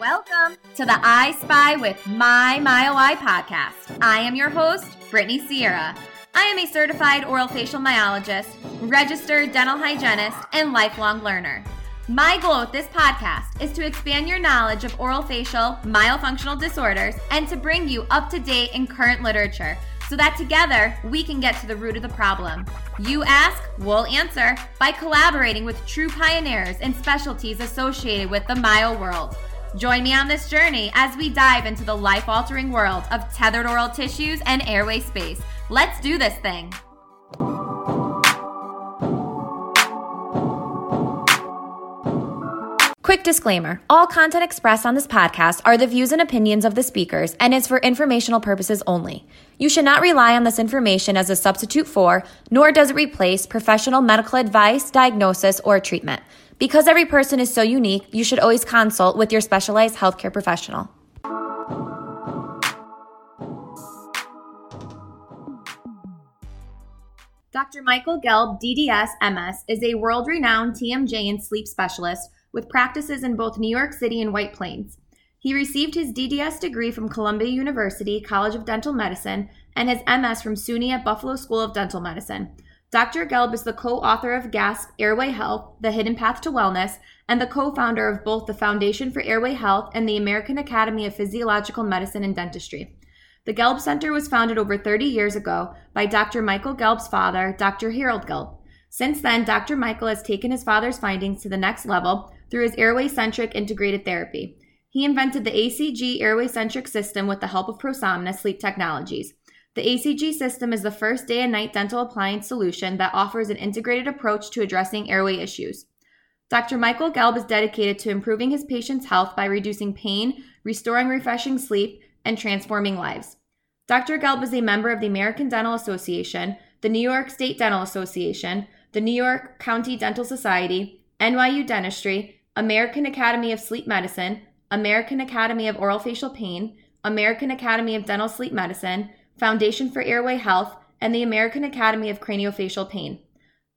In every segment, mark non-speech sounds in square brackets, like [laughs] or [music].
Welcome to the I Spy with My MyOI podcast. I am your host, Brittany Sierra. I am a certified oral facial myologist, registered dental hygienist, and lifelong learner. My goal with this podcast is to expand your knowledge of oral facial myofunctional disorders and to bring you up to date and current literature so that together we can get to the root of the problem. You ask, we'll answer by collaborating with true pioneers and specialties associated with the myo world. Join me on this journey as we dive into the life altering world of tethered oral tissues and airway space. Let's do this thing. Quick disclaimer all content expressed on this podcast are the views and opinions of the speakers and is for informational purposes only. You should not rely on this information as a substitute for, nor does it replace, professional medical advice, diagnosis, or treatment. Because every person is so unique, you should always consult with your specialized healthcare professional. Dr. Michael Gelb, DDS MS, is a world renowned TMJ and sleep specialist with practices in both New York City and White Plains. He received his DDS degree from Columbia University College of Dental Medicine and his MS from SUNY at Buffalo School of Dental Medicine. Dr. Gelb is the co author of GASP Airway Health, The Hidden Path to Wellness, and the co founder of both the Foundation for Airway Health and the American Academy of Physiological Medicine and Dentistry. The Gelb Center was founded over 30 years ago by Dr. Michael Gelb's father, Dr. Harold Gelb. Since then, Dr. Michael has taken his father's findings to the next level through his airway centric integrated therapy. He invented the ACG airway centric system with the help of ProSomnus Sleep Technologies. The ACG system is the first day and night dental appliance solution that offers an integrated approach to addressing airway issues. Dr. Michael Gelb is dedicated to improving his patients' health by reducing pain, restoring refreshing sleep, and transforming lives. Dr. Gelb is a member of the American Dental Association, the New York State Dental Association, the New York County Dental Society, NYU Dentistry, American Academy of Sleep Medicine, American Academy of Oral Facial Pain, American Academy of Dental Sleep Medicine, Foundation for Airway Health, and the American Academy of Craniofacial Pain.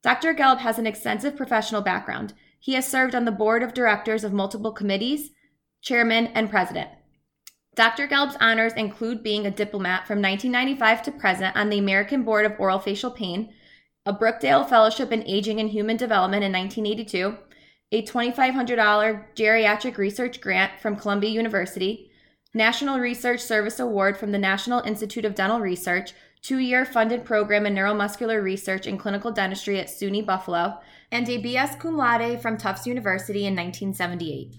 Dr. Gelb has an extensive professional background. He has served on the board of directors of multiple committees, chairman, and president. Dr. Gelb's honors include being a diplomat from 1995 to present on the American Board of Oral Facial Pain, a Brookdale Fellowship in Aging and Human Development in 1982, a $2,500 geriatric research grant from Columbia University, National Research Service Award from the National Institute of Dental Research, two year funded program in neuromuscular research and clinical dentistry at SUNY Buffalo, and a BS cum laude from Tufts University in 1978.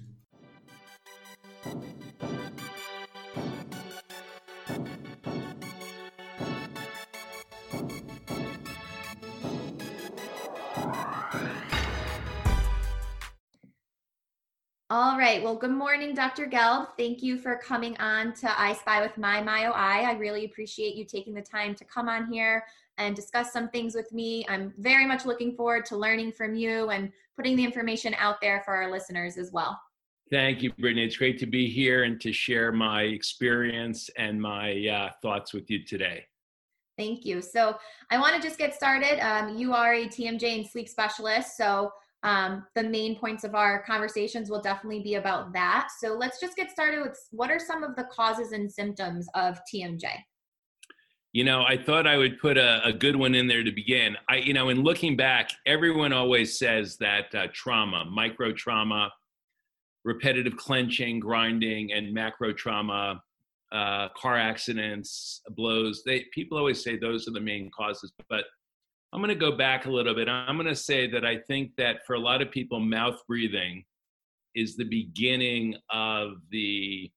All right. Well, good morning, Dr. Gelb. Thank you for coming on to I Spy with My MyOI. I really appreciate you taking the time to come on here and discuss some things with me. I'm very much looking forward to learning from you and putting the information out there for our listeners as well. Thank you, Brittany. It's great to be here and to share my experience and my uh, thoughts with you today. Thank you. So, I want to just get started. Um, you are a TMJ and sleep specialist. So, um, the main points of our conversations will definitely be about that. So let's just get started with what are some of the causes and symptoms of TMJ? You know, I thought I would put a, a good one in there to begin. I, you know, in looking back, everyone always says that uh, trauma, micro trauma, repetitive clenching, grinding, and macro trauma, uh, car accidents, blows. They people always say those are the main causes, but I'm going to go back a little bit. I'm going to say that I think that for a lot of people, mouth breathing is the beginning of the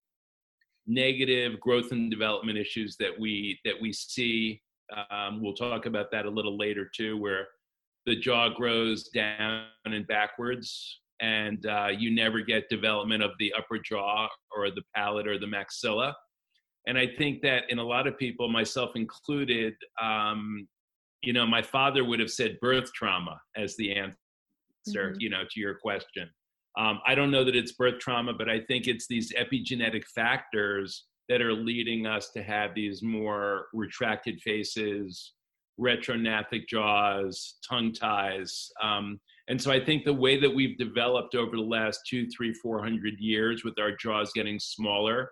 negative growth and development issues that we that we see. Um, we'll talk about that a little later too, where the jaw grows down and backwards, and uh, you never get development of the upper jaw or the palate or the maxilla. And I think that in a lot of people, myself included, um, you know, my father would have said birth trauma as the answer, mm-hmm. you know, to your question. Um, I don't know that it's birth trauma, but I think it's these epigenetic factors that are leading us to have these more retracted faces, retrognathic jaws, tongue ties. Um, And so I think the way that we've developed over the last two, three, four hundred years with our jaws getting smaller,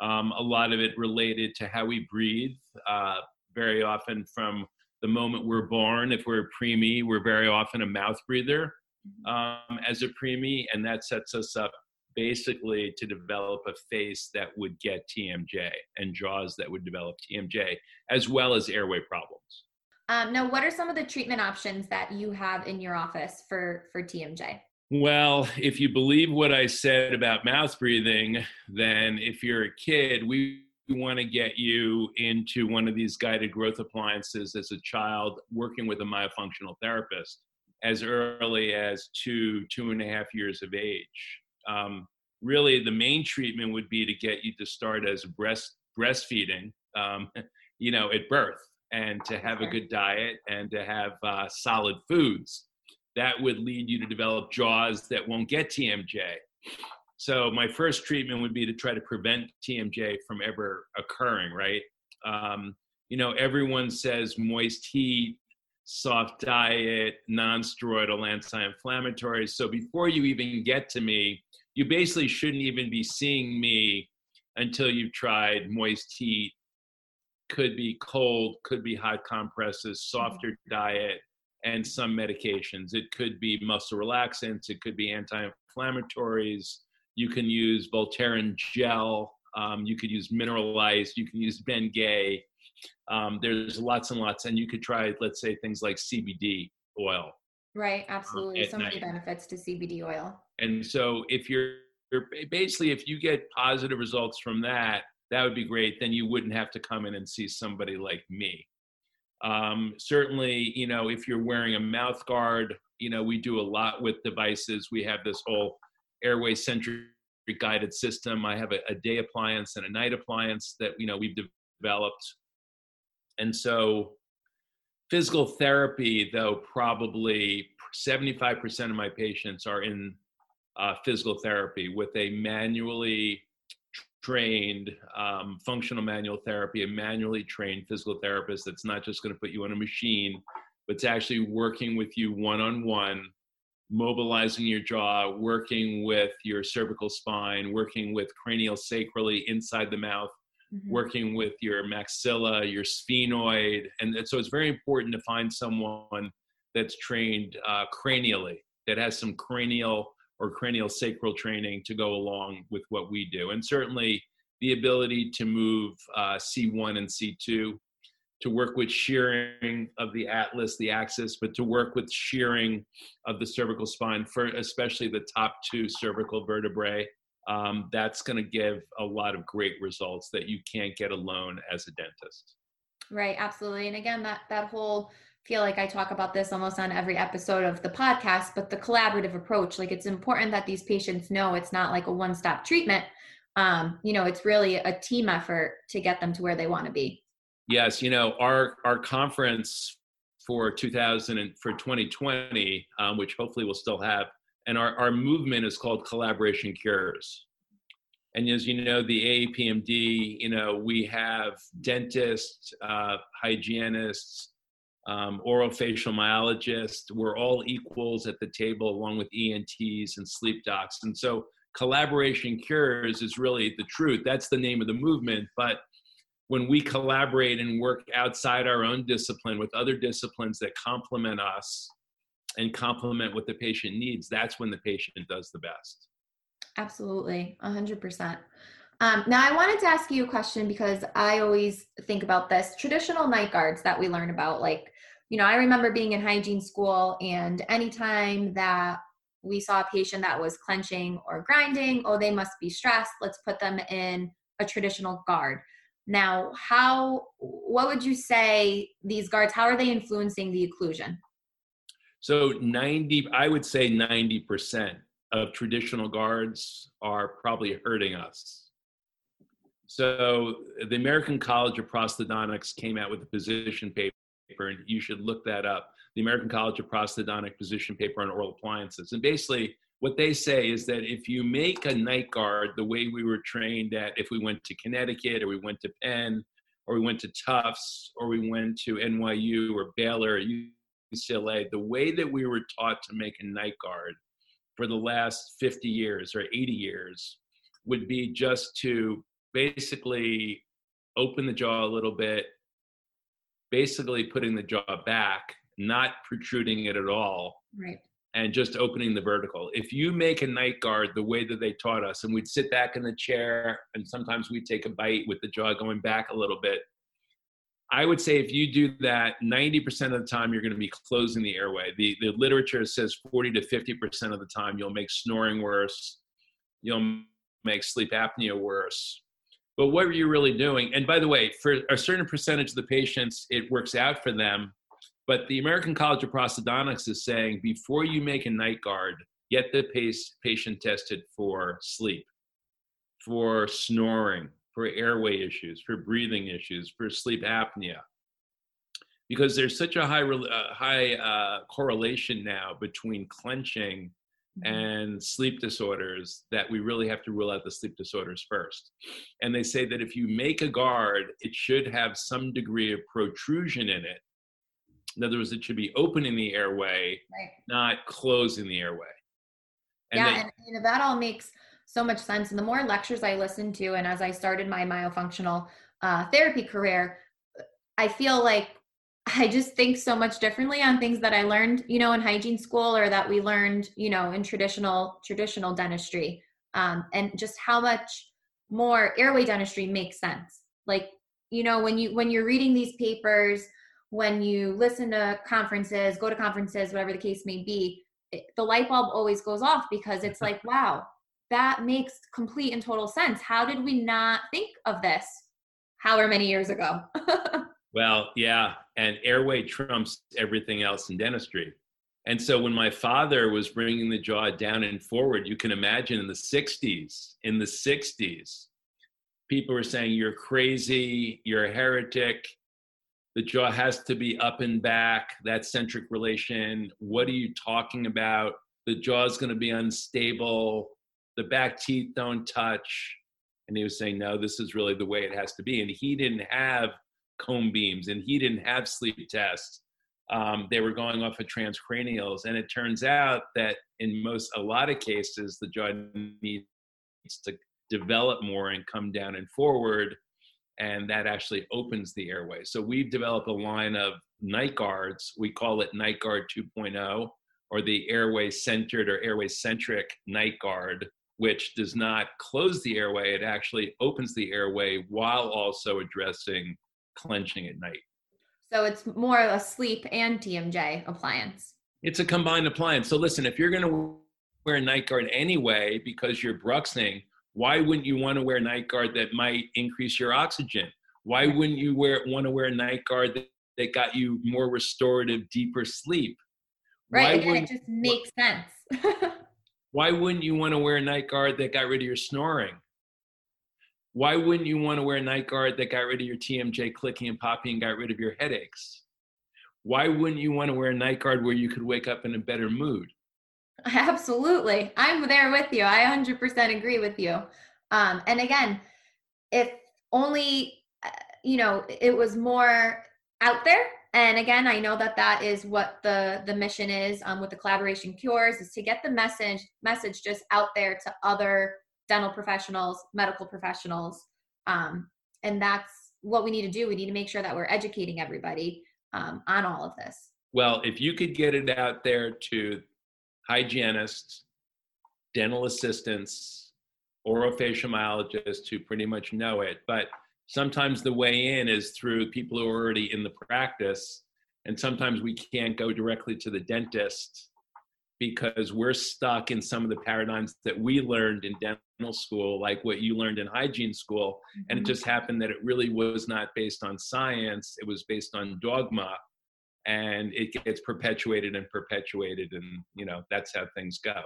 um, a lot of it related to how we breathe. Uh, very often from the moment we're born, if we're a preemie, we're very often a mouth breather mm-hmm. um, as a preemie, and that sets us up basically to develop a face that would get TMJ and jaws that would develop TMJ, as well as airway problems. Um, now, what are some of the treatment options that you have in your office for for TMJ? Well, if you believe what I said about mouth breathing, then if you're a kid, we want to get you into one of these guided growth appliances as a child working with a myofunctional therapist as early as two, two and a half years of age. Um, really, the main treatment would be to get you to start as breast breastfeeding, um, [laughs] you know, at birth and to have a good diet and to have uh, solid foods that would lead you to develop jaws that won't get TMJ. So my first treatment would be to try to prevent TMJ from ever occurring, right? Um, you know, everyone says moist heat, soft diet, non-steroidal anti-inflammatories. So before you even get to me, you basically shouldn't even be seeing me until you've tried moist heat, could be cold, could be hot compresses, mm-hmm. softer diet, and some medications. It could be muscle relaxants, it could be anti inflammatories. You can use Voltaren gel, um, you could use mineralized. you can use Bengay. Um, there's lots and lots, and you could try, let's say, things like CBD oil. Right, um, absolutely. Um, so many benefits to CBD oil. And so, if you're, you're basically, if you get positive results from that, that would be great. Then you wouldn't have to come in and see somebody like me. Um, certainly, you know, if you're wearing a mouth guard, you know, we do a lot with devices. We have this whole airway centric guided system. I have a, a day appliance and a night appliance that, you know, we've developed. And so physical therapy, though, probably 75% of my patients are in uh, physical therapy with a manually trained um, functional manual therapy, a manually trained physical therapist that's not just going to put you on a machine, but it's actually working with you one on one, mobilizing your jaw, working with your cervical spine, working with cranial sacrally inside the mouth, mm-hmm. working with your maxilla, your sphenoid. And so it's very important to find someone that's trained uh, cranially, that has some cranial or cranial sacral training to go along with what we do. And certainly the ability to move uh, C1 and C2, to work with shearing of the atlas, the axis, but to work with shearing of the cervical spine for especially the top two cervical vertebrae. Um, that's going to give a lot of great results that you can't get alone as a dentist. Right, absolutely. And again, that that whole feel like I talk about this almost on every episode of the podcast, but the collaborative approach, like it's important that these patients know it's not like a one stop treatment. Um, you know, it's really a team effort to get them to where they want to be. Yes, you know, our our conference for 2000 and for 2020, um, which hopefully we'll still have, and our, our movement is called Collaboration Cures. And as you know, the AAPMD, you know, we have dentists, uh, hygienists, um, orofacial myologists. We're all equals at the table, along with ENTs and sleep docs. And so, collaboration cures is really the truth. That's the name of the movement. But when we collaborate and work outside our own discipline with other disciplines that complement us and complement what the patient needs, that's when the patient does the best. Absolutely, 100%. Um, now, I wanted to ask you a question because I always think about this traditional night guards that we learn about, like you know, I remember being in hygiene school, and anytime that we saw a patient that was clenching or grinding, oh, they must be stressed. Let's put them in a traditional guard. Now, how, what would you say these guards, how are they influencing the occlusion? So, 90, I would say 90% of traditional guards are probably hurting us. So, the American College of Prosthodontics came out with a position paper and you should look that up. The American College of Prosthodontic position paper on oral appliances. And basically, what they say is that if you make a night guard the way we were trained at, if we went to Connecticut or we went to Penn or we went to Tufts or we went to NYU or Baylor, or UCLA, the way that we were taught to make a night guard for the last 50 years or 80 years would be just to basically open the jaw a little bit, basically putting the jaw back, not protruding it at all. Right. And just opening the vertical. If you make a night guard the way that they taught us, and we'd sit back in the chair, and sometimes we'd take a bite with the jaw going back a little bit, I would say if you do that, 90% of the time you're going to be closing the airway. The, the literature says 40 to 50% of the time you'll make snoring worse, you'll make sleep apnea worse. But what are you really doing? And by the way, for a certain percentage of the patients, it works out for them. But the American College of Prosthodontics is saying before you make a night guard, get the patient tested for sleep, for snoring, for airway issues, for breathing issues, for sleep apnea. Because there's such a high, uh, high uh, correlation now between clenching mm-hmm. and sleep disorders that we really have to rule out the sleep disorders first. And they say that if you make a guard, it should have some degree of protrusion in it. In other words, it should be opening the airway, right. not closing the airway. And yeah, and you know that all makes so much sense. And the more lectures I listened to, and as I started my myofunctional uh, therapy career, I feel like I just think so much differently on things that I learned, you know, in hygiene school or that we learned, you know, in traditional traditional dentistry, um, and just how much more airway dentistry makes sense. Like, you know, when you when you're reading these papers, when you listen to conferences, go to conferences, whatever the case may be, it, the light bulb always goes off because it's like, [laughs] wow, that makes complete and total sense. How did we not think of this however many years ago? [laughs] well, yeah. And airway trumps everything else in dentistry. And so when my father was bringing the jaw down and forward, you can imagine in the 60s, in the 60s, people were saying, You're crazy, you're a heretic, the jaw has to be up and back, that centric relation. What are you talking about? The jaw is going to be unstable the back teeth don't touch. And he was saying, no, this is really the way it has to be. And he didn't have cone beams and he didn't have sleep tests. Um, they were going off of transcranials. And it turns out that in most, a lot of cases, the jaw needs to develop more and come down and forward. And that actually opens the airway. So we've developed a line of night guards. We call it Night Guard 2.0 or the airway centered or airway centric night guard which does not close the airway, it actually opens the airway while also addressing clenching at night. So it's more of a sleep and TMJ appliance. It's a combined appliance. So listen, if you're going to wear a night guard anyway because you're bruxing, why wouldn't you want to wear a night guard that might increase your oxygen? Why wouldn't you wear want to wear a night guard that, that got you more restorative, deeper sleep? Right. It just makes sense. [laughs] Why wouldn't you want to wear a night guard that got rid of your snoring? Why wouldn't you want to wear a night guard that got rid of your TMJ clicking and popping and got rid of your headaches? Why wouldn't you want to wear a night guard where you could wake up in a better mood? [laughs] Absolutely. I'm there with you. I 100% agree with you. Um, and again, if only, uh, you know, it was more out there and again i know that that is what the the mission is um, with the collaboration cures is to get the message message just out there to other dental professionals medical professionals um, and that's what we need to do we need to make sure that we're educating everybody um, on all of this well if you could get it out there to hygienists dental assistants orofacial myologists who pretty much know it but sometimes the way in is through people who are already in the practice and sometimes we can't go directly to the dentist because we're stuck in some of the paradigms that we learned in dental school like what you learned in hygiene school mm-hmm. and it mm-hmm. just happened that it really was not based on science it was based on dogma and it gets perpetuated and perpetuated and you know that's how things go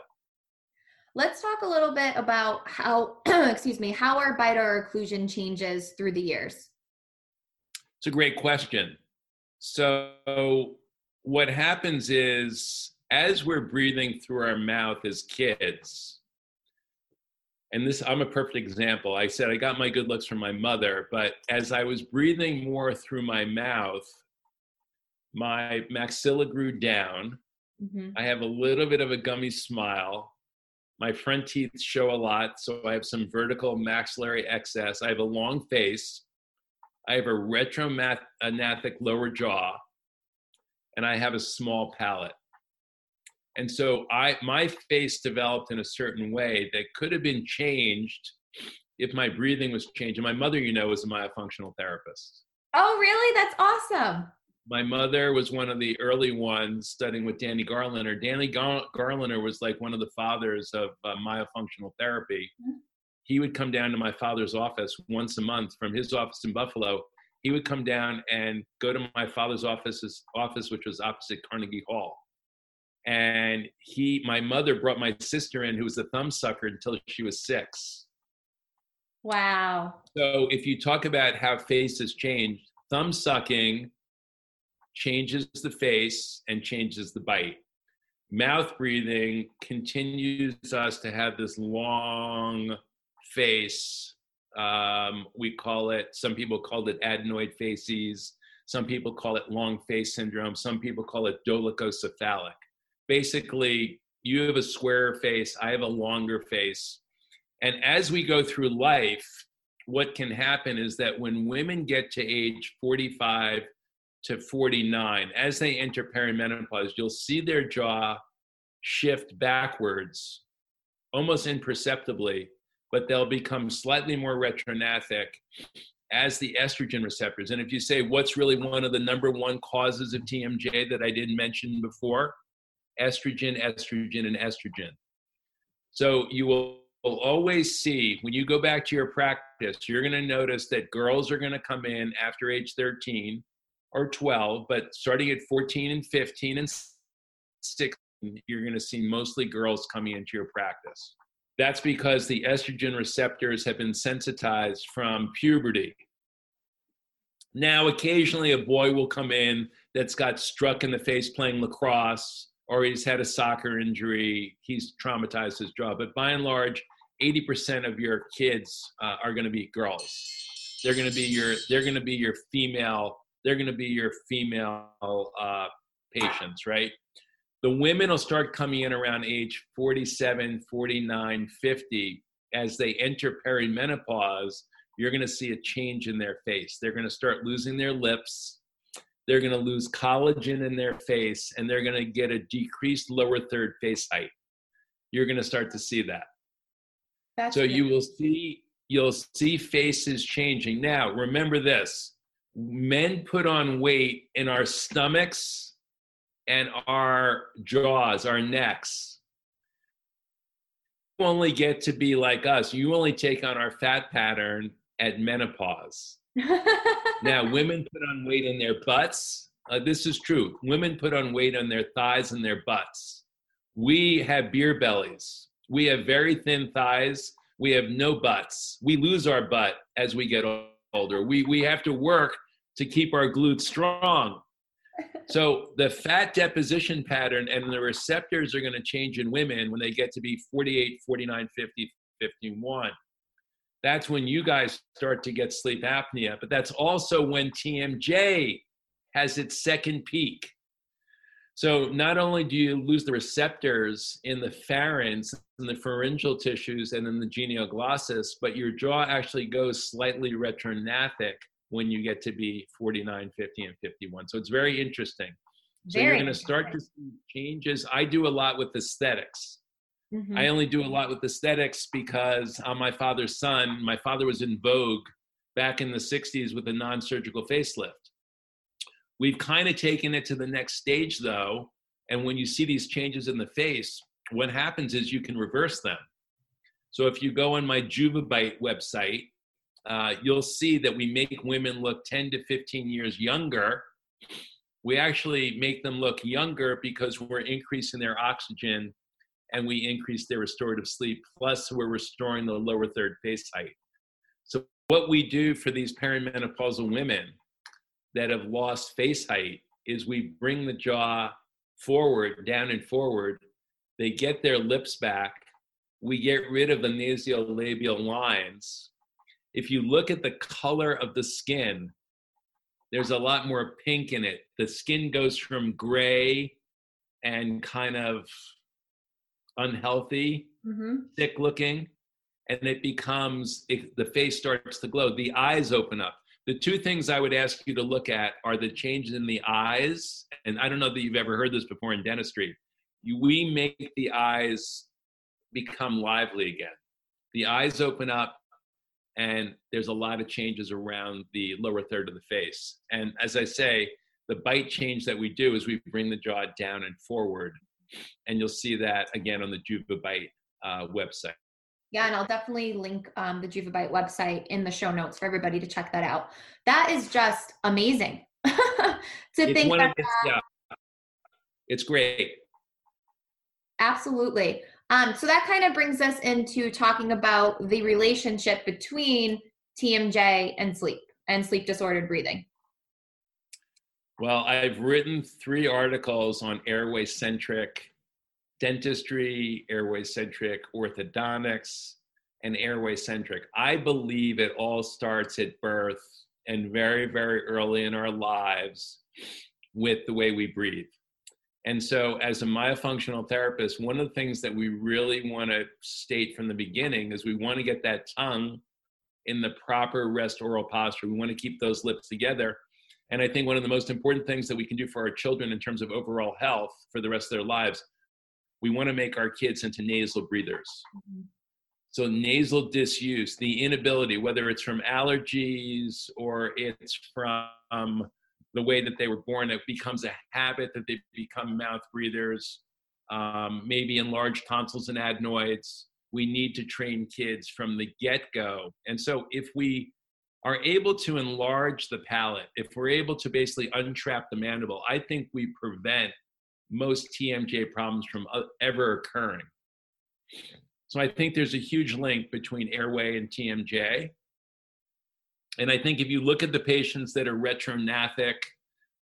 Let's talk a little bit about how, [clears throat] excuse me, how our bite or occlusion changes through the years. It's a great question. So, what happens is as we're breathing through our mouth as kids, and this, I'm a perfect example. I said I got my good looks from my mother, but as I was breathing more through my mouth, My maxilla grew down. Mm-hmm. I have a little bit of a gummy smile. My front teeth show a lot, so I have some vertical maxillary excess. I have a long face. I have a retrognathic lower jaw, and I have a small palate. And so I my face developed in a certain way that could have been changed if my breathing was changed. And my mother, you know, was a myofunctional therapist. Oh, really? That's awesome. My mother was one of the early ones studying with Danny Garliner. Danny Gar- Garliner was like one of the fathers of uh, myofunctional therapy. Mm-hmm. He would come down to my father's office once a month from his office in Buffalo. He would come down and go to my father's office, office which was opposite Carnegie Hall and he my mother brought my sister in who was a thumb sucker until she was six wow so if you talk about how faces change thumb sucking changes the face and changes the bite mouth breathing continues us to have this long face um, we call it some people call it adenoid facies some people call it long face syndrome some people call it dolichocephalic basically you have a square face, I have a longer face. And as we go through life, what can happen is that when women get to age 45 to 49, as they enter perimenopause, you'll see their jaw shift backwards almost imperceptibly, but they'll become slightly more retrognathic as the estrogen receptors. And if you say, what's really one of the number one causes of TMJ that I didn't mention before? estrogen, estrogen, and estrogen. So you will, will always see when you go back to your practice, you're going to notice that girls are going to come in after age 13 or 12, but starting at 14 and 15 and 16, you're going to see mostly girls coming into your practice. That's because the estrogen receptors have been sensitized from puberty. Now, occasionally a boy will come in that's got struck in the face playing lacrosse or he's had a soccer injury, he's traumatized his jaw. But by and large, 80% of your kids uh, are going to be girls. They're going to be your they're going to be your female they're going to be your female uh, patients, right? The women will start coming in around age 47, 49, 50 as they enter perimenopause. You're going to see a change in their face. They're going to start losing their lips they're going to lose collagen in their face and they're going to get a decreased lower third face height. You're going to start to see that. That's so good. you will see you'll see faces changing. Now, remember this. Men put on weight in our stomachs and our jaws, our necks. You only get to be like us. You only take on our fat pattern at menopause [laughs] now, women put on weight in their butts. Uh, this is true. Women put on weight on their thighs and their butts. We have beer bellies. We have very thin thighs. We have no butts. We lose our butt as we get older. We, we have to work to keep our glutes strong. So the fat deposition pattern and the receptors are going to change in women when they get to be 48, 49, 50, 51 that's when you guys start to get sleep apnea. But that's also when TMJ has its second peak. So not only do you lose the receptors in the pharynx and the pharyngeal tissues and in the genioglossus, but your jaw actually goes slightly retrognathic when you get to be 49, 50, and 51. So it's very interesting. So very you're going to start to see changes. I do a lot with aesthetics. Mm-hmm. I only do a lot with aesthetics because I'm my father's son. My father was in vogue back in the 60s with a non surgical facelift. We've kind of taken it to the next stage though. And when you see these changes in the face, what happens is you can reverse them. So if you go on my Juvabite website, uh, you'll see that we make women look 10 to 15 years younger. We actually make them look younger because we're increasing their oxygen and we increase their restorative sleep. Plus, we're restoring the lower third face height. So, what we do for these perimenopausal women that have lost face height is we bring the jaw forward, down and forward. They get their lips back. We get rid of the nasolabial lines. If you look at the color of the skin, there's a lot more pink in it. The skin goes from gray and kind of unhealthy, mm-hmm. sick looking, and it becomes, it, the face starts to glow. The eyes open up. The two things I would ask you to look at are the changes in the eyes. And I don't know that you've ever heard this before in dentistry. We make the eyes become lively again. The eyes open up, and there's a lot of changes around the lower third of the face. And as I say, the bite change that we do is we bring the jaw down and forward, and you'll see that again on the Juvabite uh, website. Yeah, and I'll definitely link um, the Juvabite website in the show notes for everybody to check that out. That is just amazing [laughs] to it's think that. Of, yeah, it's great. Absolutely. Um, so that kind of brings us into talking about the relationship between TMJ and sleep and sleep disordered breathing. Well, I've written three articles on airway centric dentistry, airway centric orthodontics, and airway centric. I believe it all starts at birth and very, very early in our lives with the way we breathe. And so, as a myofunctional therapist, one of the things that we really want to state from the beginning is we want to get that tongue in the proper rest oral posture. We want to keep those lips together. And I think one of the most important things that we can do for our children in terms of overall health for the rest of their lives, we want to make our kids into nasal breathers. Mm-hmm. So, nasal disuse, the inability, whether it's from allergies or it's from the way that they were born. It becomes a habit that they become mouth breathers, um, maybe enlarged tonsils and adenoids. We need to train kids from the get go. And so, if we are able to enlarge the palate, if we're able to basically untrap the mandible, I think we prevent most TMJ problems from ever occurring. So I think there's a huge link between airway and TMJ. And I think if you look at the patients that are retrognathic,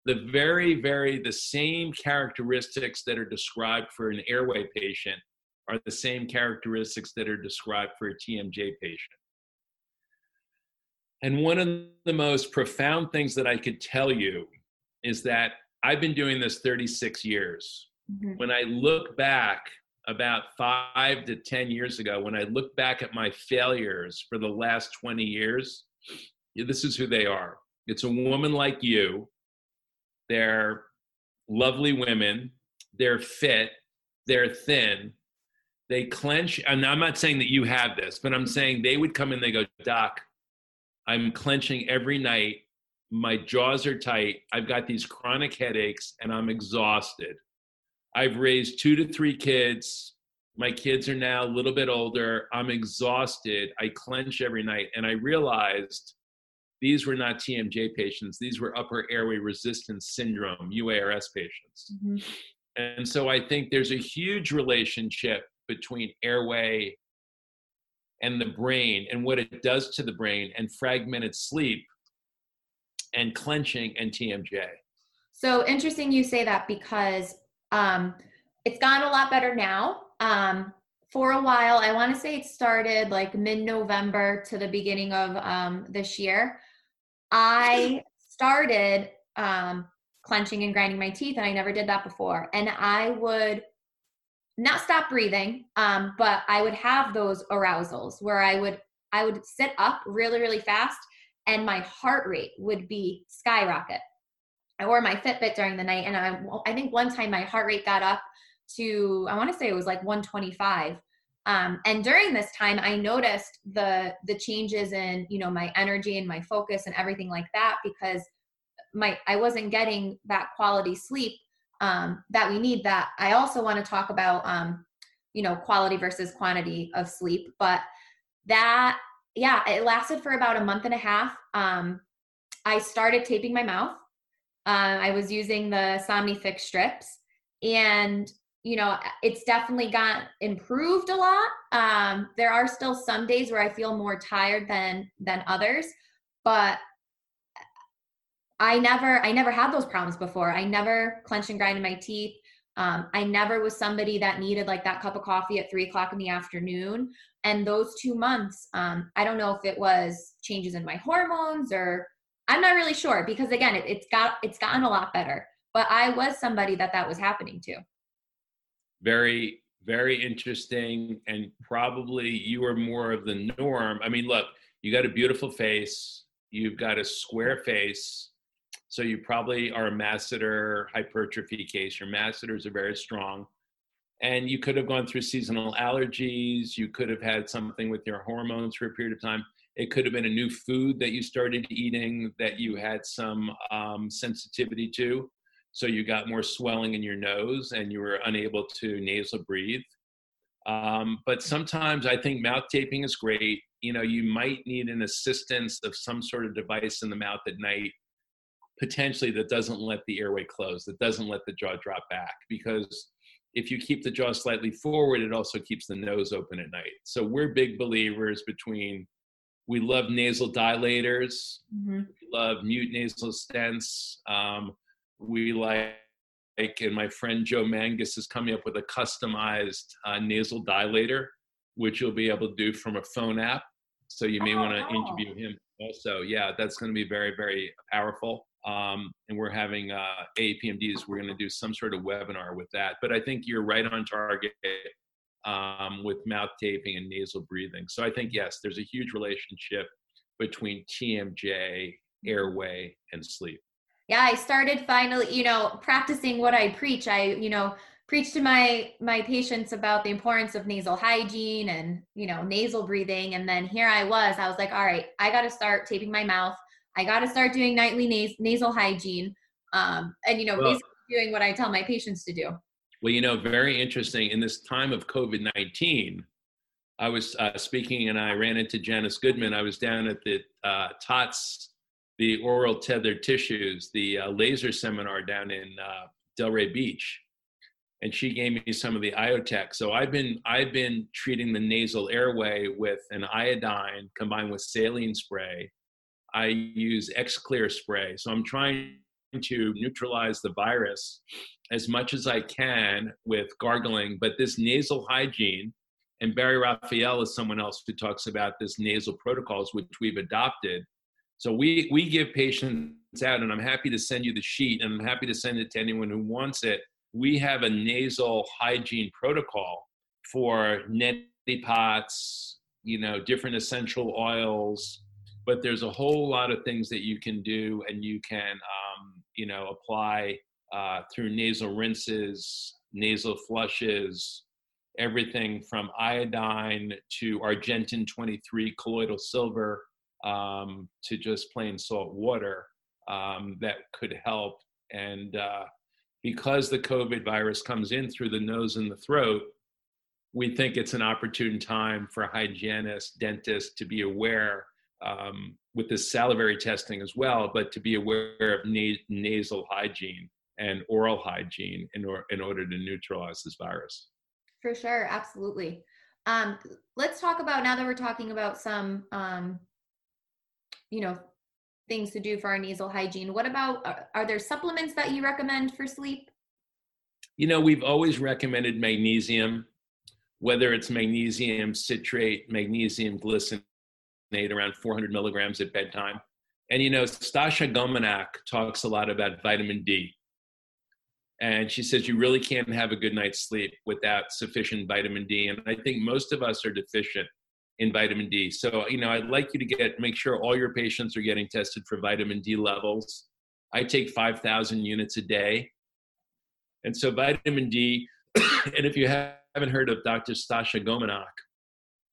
the very, very, the same characteristics that are described for an airway patient are the same characteristics that are described for a TMJ patient. And one of the most profound things that I could tell you is that I've been doing this 36 years. Mm-hmm. When I look back about five to 10 years ago, when I look back at my failures for the last 20 years, this is who they are. It's a woman like you. They're lovely women. They're fit. They're thin. They clench. And I'm not saying that you have this, but I'm saying they would come in, they go, Doc, I'm clenching every night. My jaws are tight. I've got these chronic headaches and I'm exhausted. I've raised two to three kids. My kids are now a little bit older. I'm exhausted. I clench every night. And I realized these were not TMJ patients, these were upper airway resistance syndrome, UARS patients. Mm-hmm. And so I think there's a huge relationship between airway and the brain and what it does to the brain and fragmented sleep and clenching and TMJ. So interesting you say that because um, it's gone a lot better now. Um, for a while, I want to say it started like mid November to the beginning of um, this year. I started um, clenching and grinding my teeth, and I never did that before. And I would not stop breathing, um, but I would have those arousals where I would I would sit up really really fast, and my heart rate would be skyrocket. I wore my Fitbit during the night, and I I think one time my heart rate got up to I want to say it was like 125 um, and during this time i noticed the the changes in you know my energy and my focus and everything like that because my i wasn't getting that quality sleep um, that we need that. I also want to talk about um, you know quality versus quantity of sleep but that yeah it lasted for about a month and a half. Um, i started taping my mouth. Uh, i was using the somnifix strips and you know it's definitely got improved a lot um, there are still some days where i feel more tired than than others but i never i never had those problems before i never clenched and grinded my teeth um, i never was somebody that needed like that cup of coffee at three o'clock in the afternoon and those two months um, i don't know if it was changes in my hormones or I'm not really sure because again, it, it's got it's gotten a lot better. But I was somebody that that was happening to. Very, very interesting, and probably you are more of the norm. I mean, look, you got a beautiful face, you've got a square face, so you probably are a masseter hypertrophy case. Your masseters are very strong. And you could have gone through seasonal allergies. You could have had something with your hormones for a period of time. It could have been a new food that you started eating that you had some um, sensitivity to. So you got more swelling in your nose and you were unable to nasal breathe. Um, but sometimes I think mouth taping is great. You know, you might need an assistance of some sort of device in the mouth at night, potentially that doesn't let the airway close, that doesn't let the jaw drop back. Because if you keep the jaw slightly forward, it also keeps the nose open at night. So we're big believers between we love nasal dilators. Mm-hmm. We love mute nasal stents. Um, we like, and my friend Joe Mangus is coming up with a customized uh, nasal dilator, which you'll be able to do from a phone app. So you may oh, want to oh. interview him also. Yeah, that's going to be very, very powerful. Um, and we're having uh, AAPMDs. We're going to do some sort of webinar with that. But I think you're right on target um, with mouth taping and nasal breathing. So I think, yes, there's a huge relationship between TMJ, airway, and sleep. Yeah, I started finally, you know, practicing what I preach. I, you know, preach to my my patients about the importance of nasal hygiene and you know nasal breathing and then here i was i was like all right i got to start taping my mouth i got to start doing nightly nas- nasal hygiene um, and you know well, basically doing what i tell my patients to do well, you know, very interesting. In this time of COVID 19, I was uh, speaking and I ran into Janice Goodman. I was down at the uh, TOTS, the oral tethered tissues, the uh, laser seminar down in uh, Delray Beach. And she gave me some of the iotech. So I've been I've been treating the nasal airway with an iodine combined with saline spray. I use X-Clear spray. So I'm trying to neutralize the virus as much as I can with gargling, but this nasal hygiene, and Barry Raphael is someone else who talks about this nasal protocols, which we've adopted. So we we give patients out, and I'm happy to send you the sheet, and I'm happy to send it to anyone who wants it. We have a nasal hygiene protocol for neti pots, you know, different essential oils, but there's a whole lot of things that you can do, and you can, um, you know, apply uh, through nasal rinses, nasal flushes, everything from iodine to Argentyn 23 colloidal silver um, to just plain salt water um, that could help. And uh, because the COVID virus comes in through the nose and the throat, we think it's an opportune time for hygienists, dentists to be aware um, with this salivary testing as well, but to be aware of na- nasal hygiene and oral hygiene in, or, in order to neutralize this virus. For sure, absolutely. Um, let's talk about now that we're talking about some, um, you know, things to do for our nasal hygiene. What about are, are there supplements that you recommend for sleep? You know, we've always recommended magnesium, whether it's magnesium citrate, magnesium glycinate, around 400 milligrams at bedtime. And you know, Stasha Gominak talks a lot about vitamin D. And she says you really can't have a good night's sleep without sufficient vitamin D. And I think most of us are deficient in vitamin D. So, you know, I'd like you to get make sure all your patients are getting tested for vitamin D levels. I take 5,000 units a day. And so vitamin D, [coughs] and if you haven't heard of Dr. Stasha Gominak,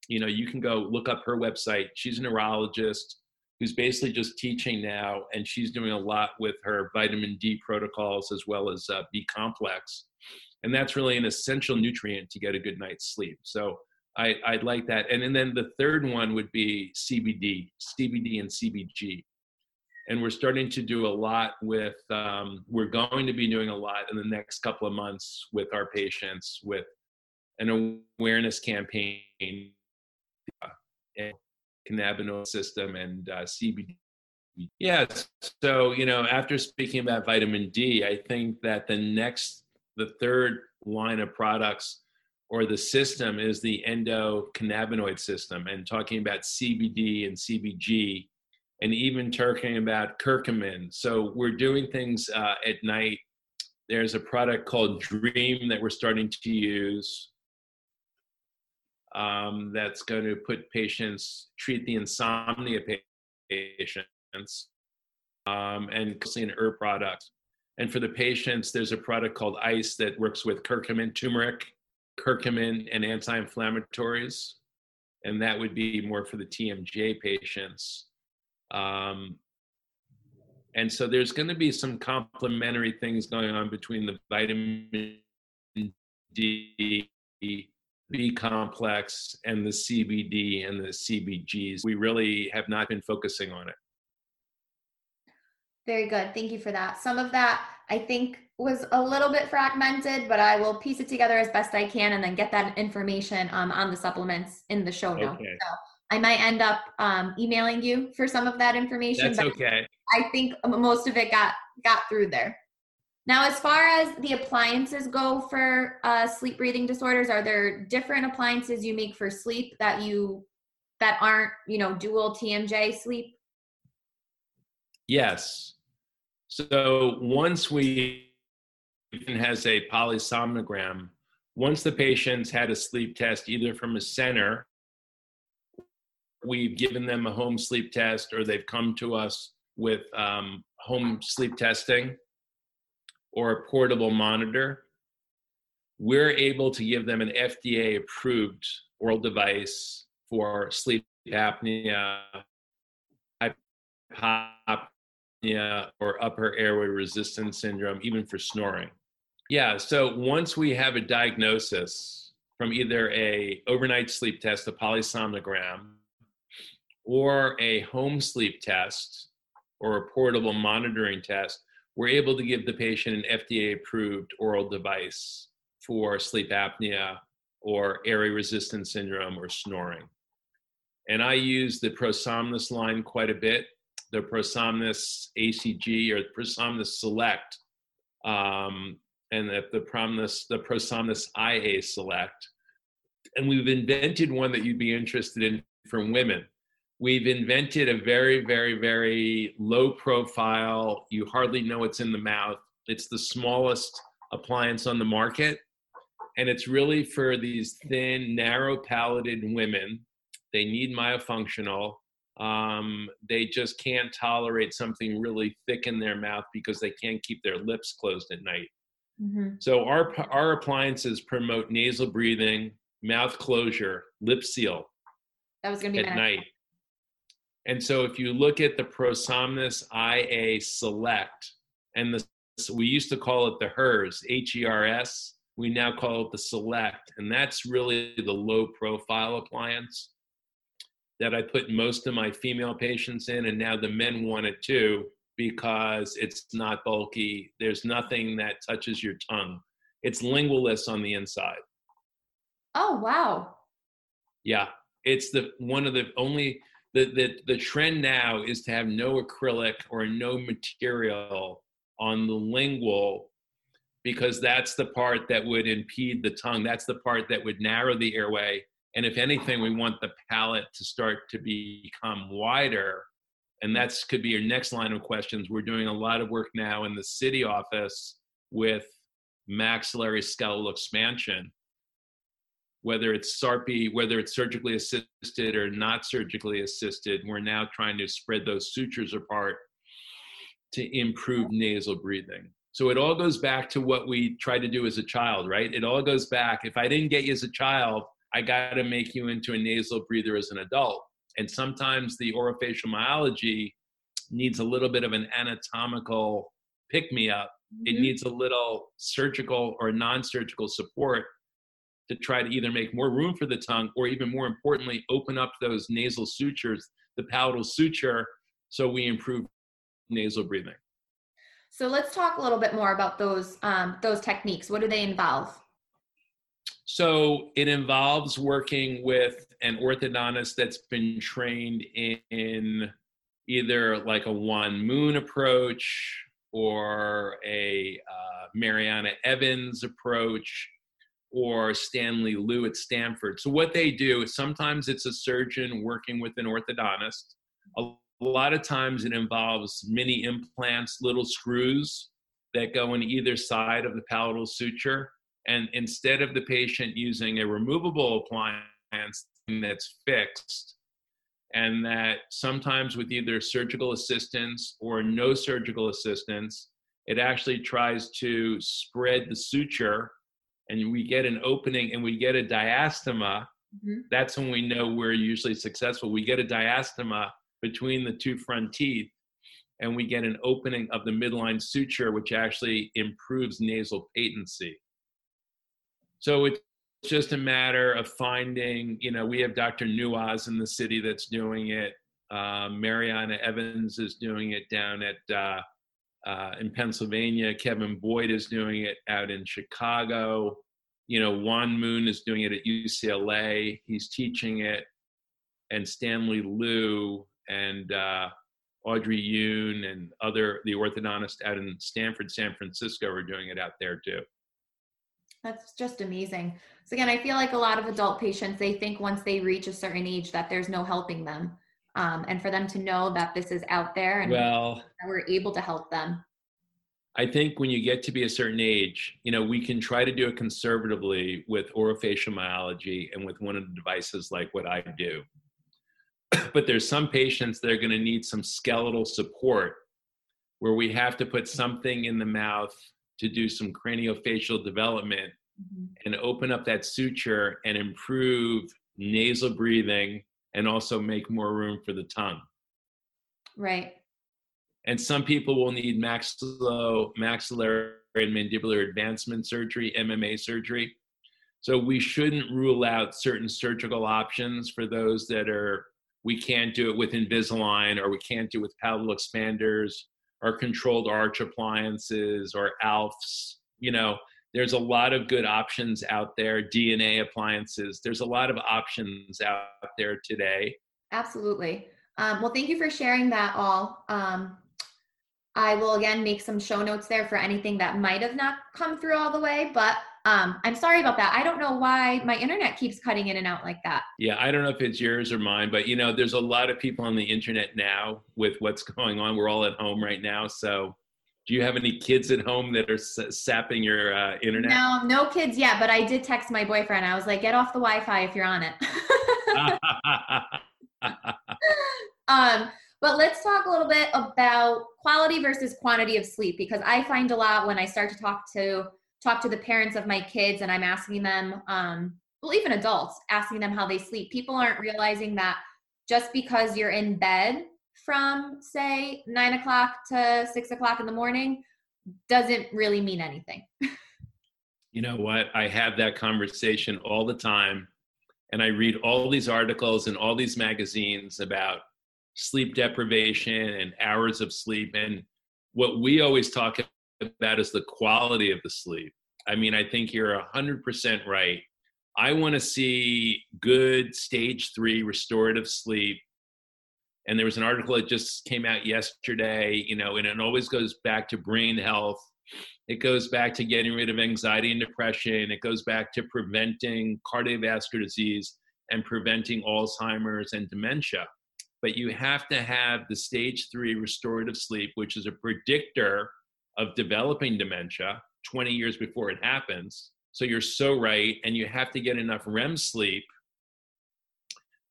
you know, you can go look up her website. She's a neurologist who's basically just teaching now, and she's doing a lot with her vitamin D protocols as well as uh, B complex. And that's really an essential nutrient to get a good night's sleep. So I, I'd like that. And, and then the third one would be CBD, CBD and CBG. And we're starting to do a lot with, um, we're going to be doing a lot in the next couple of months with our patients with an awareness campaign. Uh, cannabinoid system and uh, CBD. Yes. So, you know, after speaking about vitamin D, I think that the next, the third line of products or the system is the endocannabinoid system and talking about CBD and CBG and even talking about curcumin. So we're doing things uh, at night. There's a product called Dream that we're starting to use. Um, that's going to put patients treat the insomnia patients um, and and herb products. And for the patients, there's a product called ICE that works with curcumin, turmeric, curcumin, and anti-inflammatories, and that would be more for the TMJ patients. Um, and so there's going to be some complementary things going on between the vitamin D, B complex, and the CBD and the CBGs. We really have not been focusing on it. Very good. Thank you for that. Some of that I think was a little bit fragmented, but I will piece it together as best I can and then get that information um, on the supplements in the show notes. Okay. So I might end up um, emailing you for some of that information. That's okay. I think most of it got got through there. Now, as far as the appliances go for uh, sleep breathing disorders, are there different appliances you make for sleep that you that aren't you know dual TMJ sleep? Yes. So once we has a polysomnogram, once the patient's had a sleep test either from a center we've given them a home sleep test or they've come to us with um, home sleep testing or a portable monitor, we're able to give them an FDA approved oral device for sleep apnea, hypopnea, or upper airway resistance syndrome, even for snoring. Yeah, so once we have a diagnosis from either a overnight sleep test, a polysomnogram, or a home sleep test or a portable monitoring test, we're able to give the patient an FDA approved oral device for sleep apnea or airway resistance syndrome or snoring. And I use the ProSomnus line quite a bit, the ProSomnus ACG or ProSomnus Select, um, and the, the, Promnus, the ProSomnus IA Select. And we've invented one that you'd be interested in from women we've invented a very, very, very low profile, you hardly know what's in the mouth. It's the smallest appliance on the market. And it's really for these thin, narrow palated women. They need myofunctional. Um, they just can't tolerate something really thick in their mouth because they can't keep their lips closed at night. Mm-hmm. So our our appliances promote nasal breathing, mouth closure, lip seal. That was going to be at night. And so if you look at the ProSomnus IA Select, and the we used to call it the HERS, H E R S. We now call it the Select, and that's really the low profile appliance that I put most of my female patients in, and now the men want it too because it's not bulky. There's nothing that touches your tongue. It's lingualess on the inside. Oh wow! Yeah, it's the one of the only the, the, the trend now is to have no acrylic or no material on the lingual because that's the part that would impede the tongue. That's the part that would narrow the airway. And if anything, we want the palate to start to become wider. And that's could be your next line of questions. We're doing a lot of work now in the city office with maxillary skeletal expansion whether it's SARPE, whether it's surgically assisted or not surgically assisted, we're now trying to spread those sutures apart to improve nasal breathing. So it all goes back to what we tried to do as a child, right? It all goes back. If I didn't get you as a child, I got to make you into a nasal breather as an adult. And sometimes the orofacial myology needs a little bit of an anatomical pick me up. Mm-hmm. It needs a little surgical or non surgical support to try to either make more room for the tongue or even more importantly open up those nasal sutures the palatal suture so we improve nasal breathing so let's talk a little bit more about those um, those techniques what do they involve so it involves working with an orthodontist that's been trained in either like a Won Moon approach or a uh, Mariana Evans approach or Stanley Liu at Stanford. So what they do is sometimes it's a surgeon working with an orthodontist. A lot of times it involves mini implants, little screws that go in either side of the palatal suture. And instead of the patient using a removable appliance that's fixed, and that sometimes with either surgical assistance or no surgical assistance, it actually tries to spread the suture and we get an opening and we get a diastema. Mm-hmm. That's when we know we're usually successful. We get a diastema between the two front teeth and we get an opening of the midline suture, which actually improves nasal patency. So it's just a matter of finding, you know, we have Dr. Nuaz in the city that's doing it. Uh, Mariana Evans is doing it down at uh, uh, in Pennsylvania. Kevin Boyd is doing it out in Chicago. You know, Won Moon is doing it at UCLA. He's teaching it, and Stanley Liu and uh, Audrey Yoon and other the orthodontist out in Stanford, San Francisco are doing it out there too. That's just amazing. So again, I feel like a lot of adult patients they think once they reach a certain age that there's no helping them, um, and for them to know that this is out there and well, that we're able to help them. I think when you get to be a certain age, you know, we can try to do it conservatively with orofacial myology and with one of the devices like what I do. [coughs] but there's some patients that are going to need some skeletal support where we have to put something in the mouth to do some craniofacial development mm-hmm. and open up that suture and improve nasal breathing and also make more room for the tongue. Right. And some people will need maxillo, maxillary and mandibular advancement surgery, MMA surgery. So we shouldn't rule out certain surgical options for those that are we can't do it with Invisalign or we can't do it with palatal expanders or controlled arch appliances or ALFs. You know, there's a lot of good options out there, DNA appliances. There's a lot of options out there today. Absolutely. Um, well, thank you for sharing that all. Um, I will again make some show notes there for anything that might have not come through all the way, but um, I'm sorry about that. I don't know why my internet keeps cutting in and out like that. Yeah, I don't know if it's yours or mine, but you know, there's a lot of people on the internet now with what's [laughs] going on. We're all at home right now, so do you have any kids at home that are sapping your uh, internet? No, no kids yet. But I did text my boyfriend. I was like, "Get off the Wi-Fi if you're on it." [laughs] um, but let's talk a little bit about quality versus quantity of sleep because I find a lot when I start to talk to talk to the parents of my kids and I'm asking them, um, well, even adults, asking them how they sleep. People aren't realizing that just because you're in bed from, say, nine o'clock to six o'clock in the morning doesn't really mean anything. [laughs] you know what? I have that conversation all the time. And I read all these articles and all these magazines about sleep deprivation and hours of sleep. And what we always talk that is the quality of the sleep. I mean, I think you're 100% right. I want to see good stage three restorative sleep. And there was an article that just came out yesterday, you know, and it always goes back to brain health. It goes back to getting rid of anxiety and depression. It goes back to preventing cardiovascular disease and preventing Alzheimer's and dementia. But you have to have the stage three restorative sleep, which is a predictor of developing dementia 20 years before it happens. So you're so right. And you have to get enough REM sleep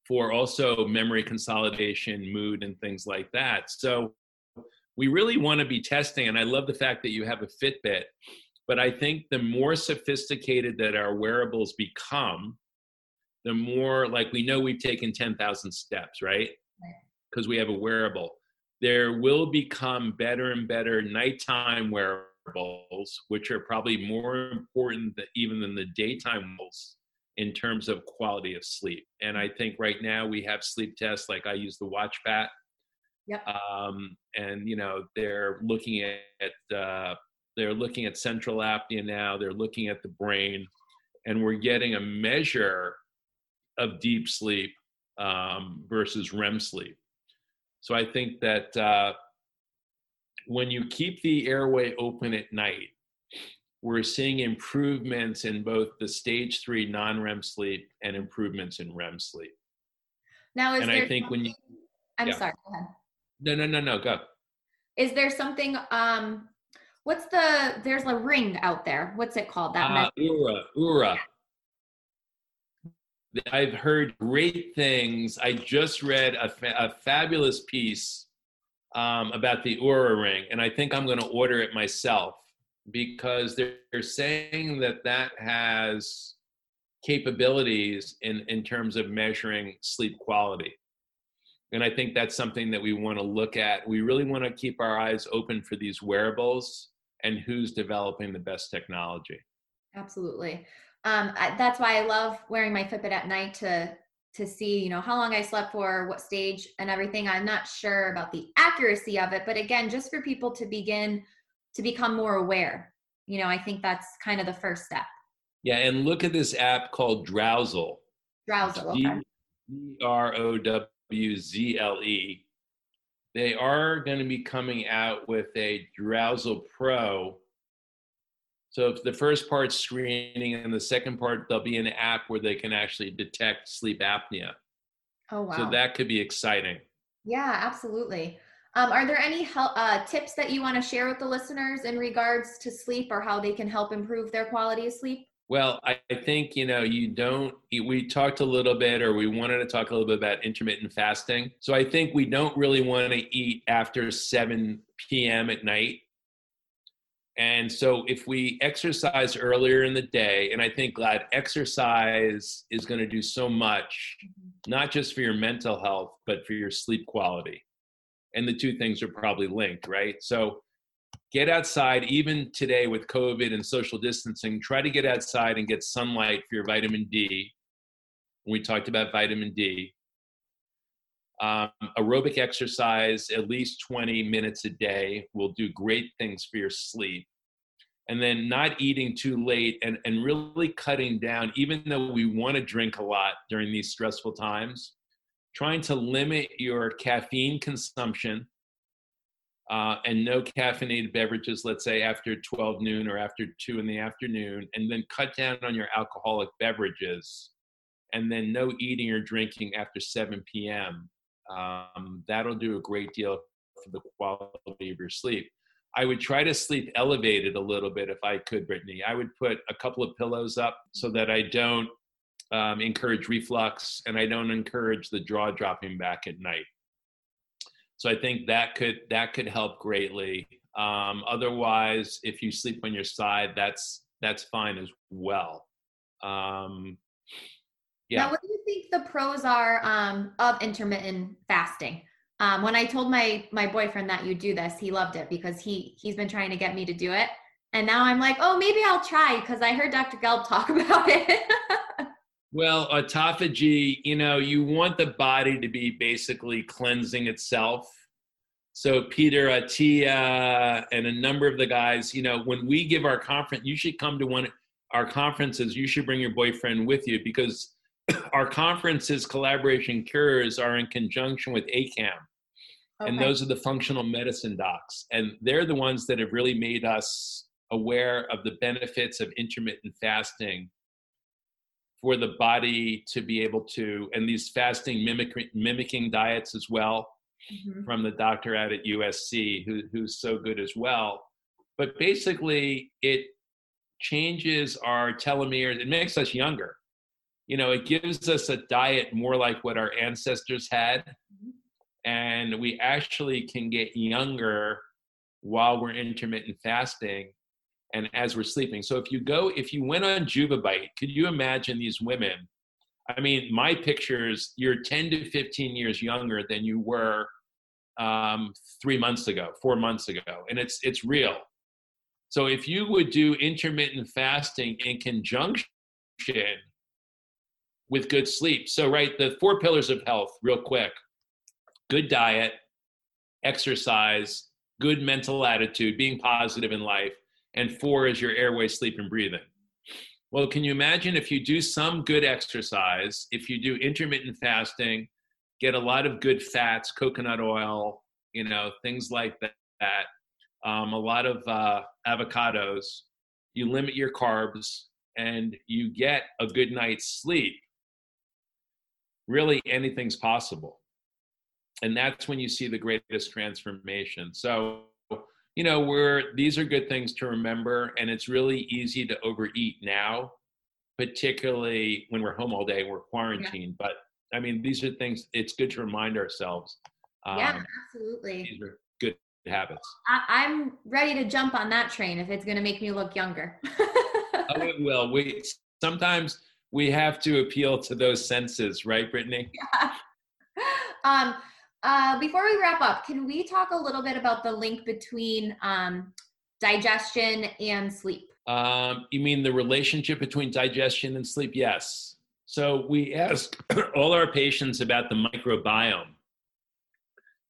for also memory consolidation, mood, and things like that. So we really want to be testing. And I love the fact that you have a Fitbit. But I think the more sophisticated that our wearables become, the more like we know we've taken 10,000 steps, right? Because we have a wearable there will become better and better nighttime wearables, which are probably more important than, even than the daytime ones in terms of quality of sleep. And I think right now we have sleep tests, like I use the WatchPat. Yep. Um, and you know they're looking at uh, they're looking at central apnea now. They're looking at the brain, and we're getting a measure of deep sleep um, versus REM sleep. So I think that uh, when you keep the airway open at night, we're seeing improvements in both the stage three non-REM sleep and improvements in REM sleep. Now, is and there I think when you, I'm yeah. sorry. Go ahead. No, no, no, no. Go. Is there something? Um, what's the? There's a ring out there. What's it called? That uh, Oura. Oura. I've heard great things. I just read a, fa- a fabulous piece um, about the Oura ring, and I think I'm going to order it myself because they're, they're saying that that has capabilities in, in terms of measuring sleep quality. And I think that's something that we want to look at. We really want to keep our eyes open for these wearables and who's developing the best technology. Absolutely. Um, I, that's why I love wearing my Fitbit at night to to see, you know, how long I slept for, what stage, and everything. I'm not sure about the accuracy of it, but again, just for people to begin to become more aware, you know, I think that's kind of the first step. Yeah, and look at this app called. Drowzle. Okay. D R O W Z L E. They are going to be coming out with a Drowzle Pro. So if the first part's screening and the second part, there'll be an app where they can actually detect sleep apnea. Oh wow! So that could be exciting. Yeah, absolutely. Um, are there any help, uh, tips that you want to share with the listeners in regards to sleep or how they can help improve their quality of sleep? Well, I think, you know, you don't, we talked a little bit, or we wanted to talk a little bit about intermittent fasting. So I think we don't really want to eat after 7 p.m. at night. And so if we exercise earlier in the day, and I think glad exercise is going to do so much, mm-hmm. not just for your mental health, but for your sleep quality. And the two things are probably linked, right? So get outside even today with covid and social distancing try to get outside and get sunlight for your vitamin d we talked about vitamin d um, aerobic exercise at least 20 minutes a day will do great things for your sleep and then not eating too late and, and really cutting down even though we want to drink a lot during these stressful times trying to limit your caffeine consumption uh, and no caffeinated beverages, let's say after 12 noon or after 2 in the afternoon, and then cut down on your alcoholic beverages, and then no eating or drinking after 7 p.m. Um, that'll do a great deal for the quality of your sleep. I would try to sleep elevated a little bit if I could, Brittany. I would put a couple of pillows up so that I don't um, encourage reflux and I don't encourage the jaw dropping back at night. So I think that could that could help greatly. Um, otherwise, if you sleep on your side, that's that's fine as well. Um, yeah. Now, what do you think the pros are um, of intermittent fasting? Um, when I told my my boyfriend that you do this, he loved it because he he's been trying to get me to do it, and now I'm like, oh, maybe I'll try because I heard Dr. Gelb talk [laughs] about it. Well, autophagy, you know, you want the body to be basically cleansing itself. So Peter Attia and a number of the guys, you know, when we give our conference, you should come to one of our conferences. You should bring your boyfriend with you because [coughs] our conferences, collaboration cures, are in conjunction with ACAM. Okay. And those are the functional medicine docs. And they're the ones that have really made us aware of the benefits of intermittent fasting for the body to be able to, and these fasting mimic, mimicking diets as well mm-hmm. from the doctor out at USC, who, who's so good as well. But basically, it changes our telomeres, it makes us younger. You know, it gives us a diet more like what our ancestors had. And we actually can get younger while we're intermittent fasting and as we're sleeping. So if you go, if you went on Juvabite, could you imagine these women? I mean, my pictures, you're 10 to 15 years younger than you were um, three months ago, four months ago, and it's it's real. So if you would do intermittent fasting in conjunction with good sleep, so right, the four pillars of health, real quick: good diet, exercise, good mental attitude, being positive in life, and four is your airway, sleep, and breathing. Well, can you imagine if you do some good exercise, if you do intermittent fasting, get a lot of good fats, coconut oil, you know, things like that, um, a lot of uh, avocados, you limit your carbs, and you get a good night's sleep, really anything's possible. and that's when you see the greatest transformation. So, you know, we're these are good things to remember, and it's really easy to overeat now, particularly when we're home all day, we're quarantined. Yeah. But I mean, these are things. It's good to remind ourselves. Um, yeah, absolutely. These are good habits. I, am ready to jump on that train if it's going to make me look younger. oh, it will. We sometimes we have to appeal to those senses, right, Brittany? [laughs] Yeah. Um, uh, before we wrap up, can we talk a little bit about the link between um, digestion and sleep? Um, you mean the relationship between digestion and sleep? Yes. So we ask [clears throat] all our patients about the microbiome.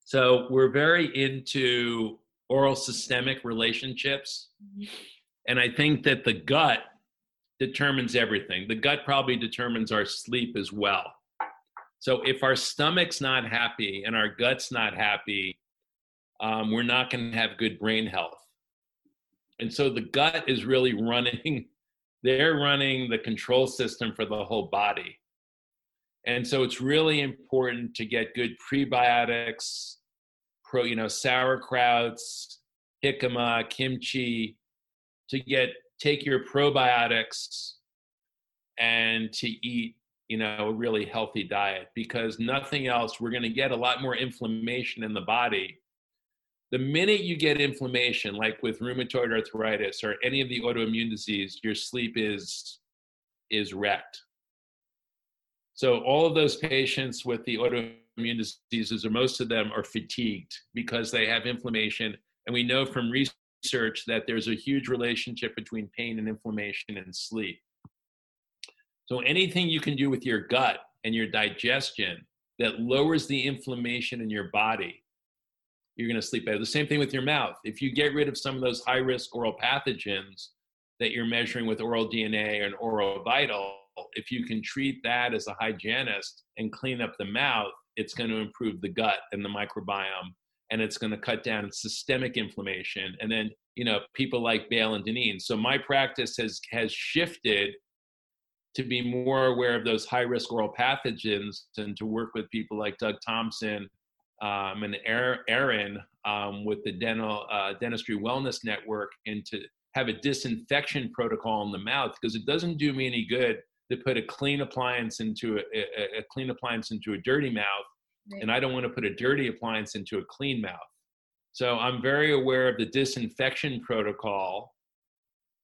So we're very into oral systemic relationships. Mm-hmm. And I think that the gut determines everything. The gut probably determines our sleep as well. So if our stomach's not happy and our gut's not happy, um, we're not going to have good brain health. And so the gut is really [laughs] running, they're running the control system for the whole body. And so it's really important to get good prebiotics, pro, you know, sauerkrauts, jicama, kimchi, to get take your probiotics and to eat you know a really healthy diet because nothing else we're going to get a lot more inflammation in the body. The minute you get inflammation like with rheumatoid arthritis or any of the autoimmune disease your sleep is is wrecked. So all of those patients with the autoimmune diseases or most of them are fatigued because they have inflammation. And we know from research research that there's a huge relationship between pain and inflammation and sleep. So anything you can do with your gut and your digestion that lowers the inflammation in your body, you're going to sleep better. The same thing with your mouth. If you get rid of some of those high risk oral pathogens that you're measuring with oral DNA and oral vital, if you can treat that as a hygienist and clean up the mouth, it's going to improve the gut and the microbiome and it's going to cut down systemic inflammation. And then, you know, people like Bale and Doneen. So my practice has has shifted to be more aware of those high risk oral pathogens and to work with people like Doug Thompson um, and Aaron um, with the dental uh, dentistry wellness network and to have a disinfection protocol in the mouth because it doesn't do me any good to put a clean appliance into a, a, a clean appliance into a dirty mouth and I don't want to put a dirty appliance into a clean mouth. So I'm very aware of the disinfection protocol,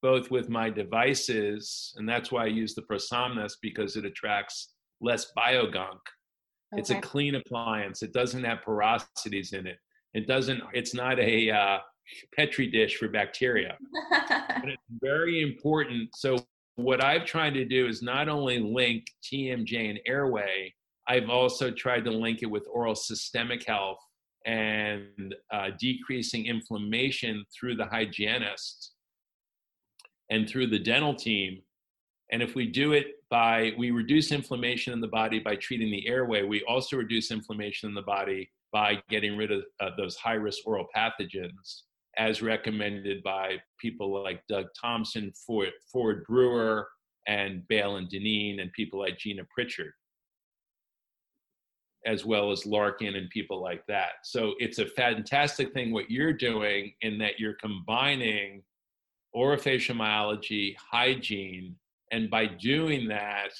both with my devices, and that's why I use the ProSomnus because it attracts less biogunk. Okay. It's a clean appliance. It doesn't have porosities in it. It doesn't. It's not a uh, petri dish for bacteria. [laughs] but it's very important. So what I've tried to do is not only link TMJ and airway, I've also tried to link it with oral systemic health and uh, decreasing inflammation through the hygienist and through the dental team. And if we do it by, we reduce inflammation in the body by treating the airway, we also reduce inflammation in the body by getting rid of uh, those high risk oral pathogens, as recommended by people like Doug Thompson, Ford, Ford Brewer, and Bale and Doneen, and people like Gina Pritchard as well as Larkin and people like that. So it's a fantastic thing what you're doing in that you're combining orofacial myology, hygiene, and by doing that,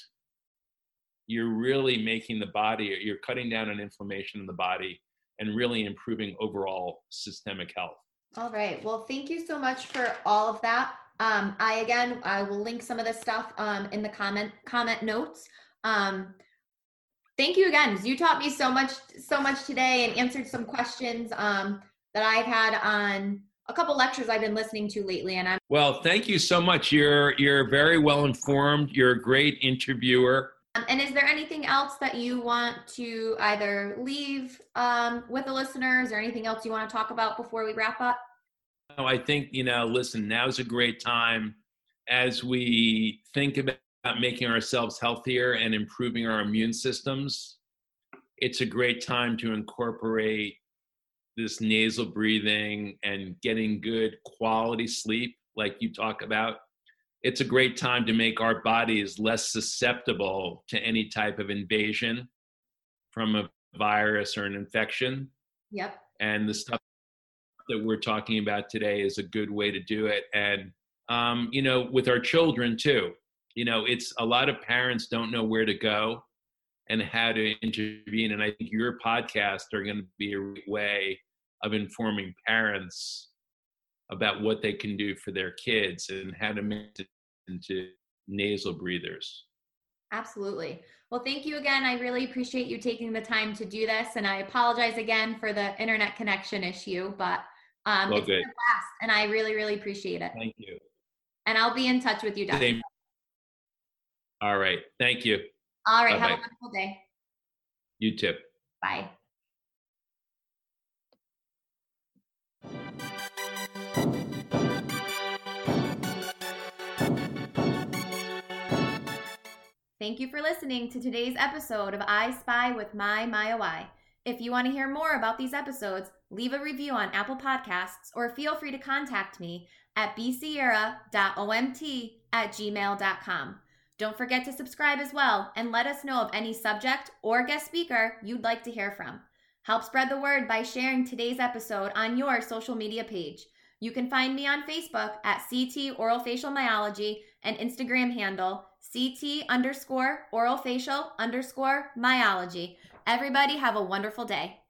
you're really making the body, you're cutting down on inflammation in the body and really improving overall systemic health. All right. Well, thank you so much for all of that. Um, I again, I will link some of this stuff um, in the comment comment notes. Um, thank you again. You taught me so much, so much today and answered some questions um, that I've had on a couple lectures I've been listening to lately. And I'm well, thank you so much. You're you're very well informed. You're a great interviewer. Um, and is there anything else that you want to either leave um, with the listeners or anything else you want to talk about before we wrap up? No, I think, you know, listen, now's a great time as we think about making ourselves healthier and improving our immune systems, it's a great time to incorporate this nasal breathing and getting good quality sleep, like you talk about. It's a great time to make our bodies less susceptible to any type of invasion from a virus or an infection. Yep. And the stuff that we're talking about today is a good way to do it. And, um, you know, with our children too, you know, it's a lot of parents don't know where to go and how to intervene. And I think your podcasts are going to be a way of informing parents about what they can do for their kids and how to make it into nasal breathers. Absolutely. Well, thank you again. I really appreciate you taking the time to do this. And I apologize again for the internet connection issue, but um, well, it's good. been a blast, and I really, really appreciate it. Thank you. And I'll be in touch with you, Dr. All right. Thank you. All right. Have a wonderful day. You too. Bye. Thank you for listening to today's episode of I Spy with My Maya Y. If you want to hear more about these episodes, leave a review on Apple Podcasts or feel free to contact me at bsierra.omt at gmail.com. Don't forget to subscribe as well and let us know of any subject or guest speaker you'd like to hear from. Help spread the word by sharing today's episode on your social media page. You can find me on Facebook at CT Oral Facial Myology and Instagram handle CT underscore oral facial underscore myology. Everybody have a wonderful day.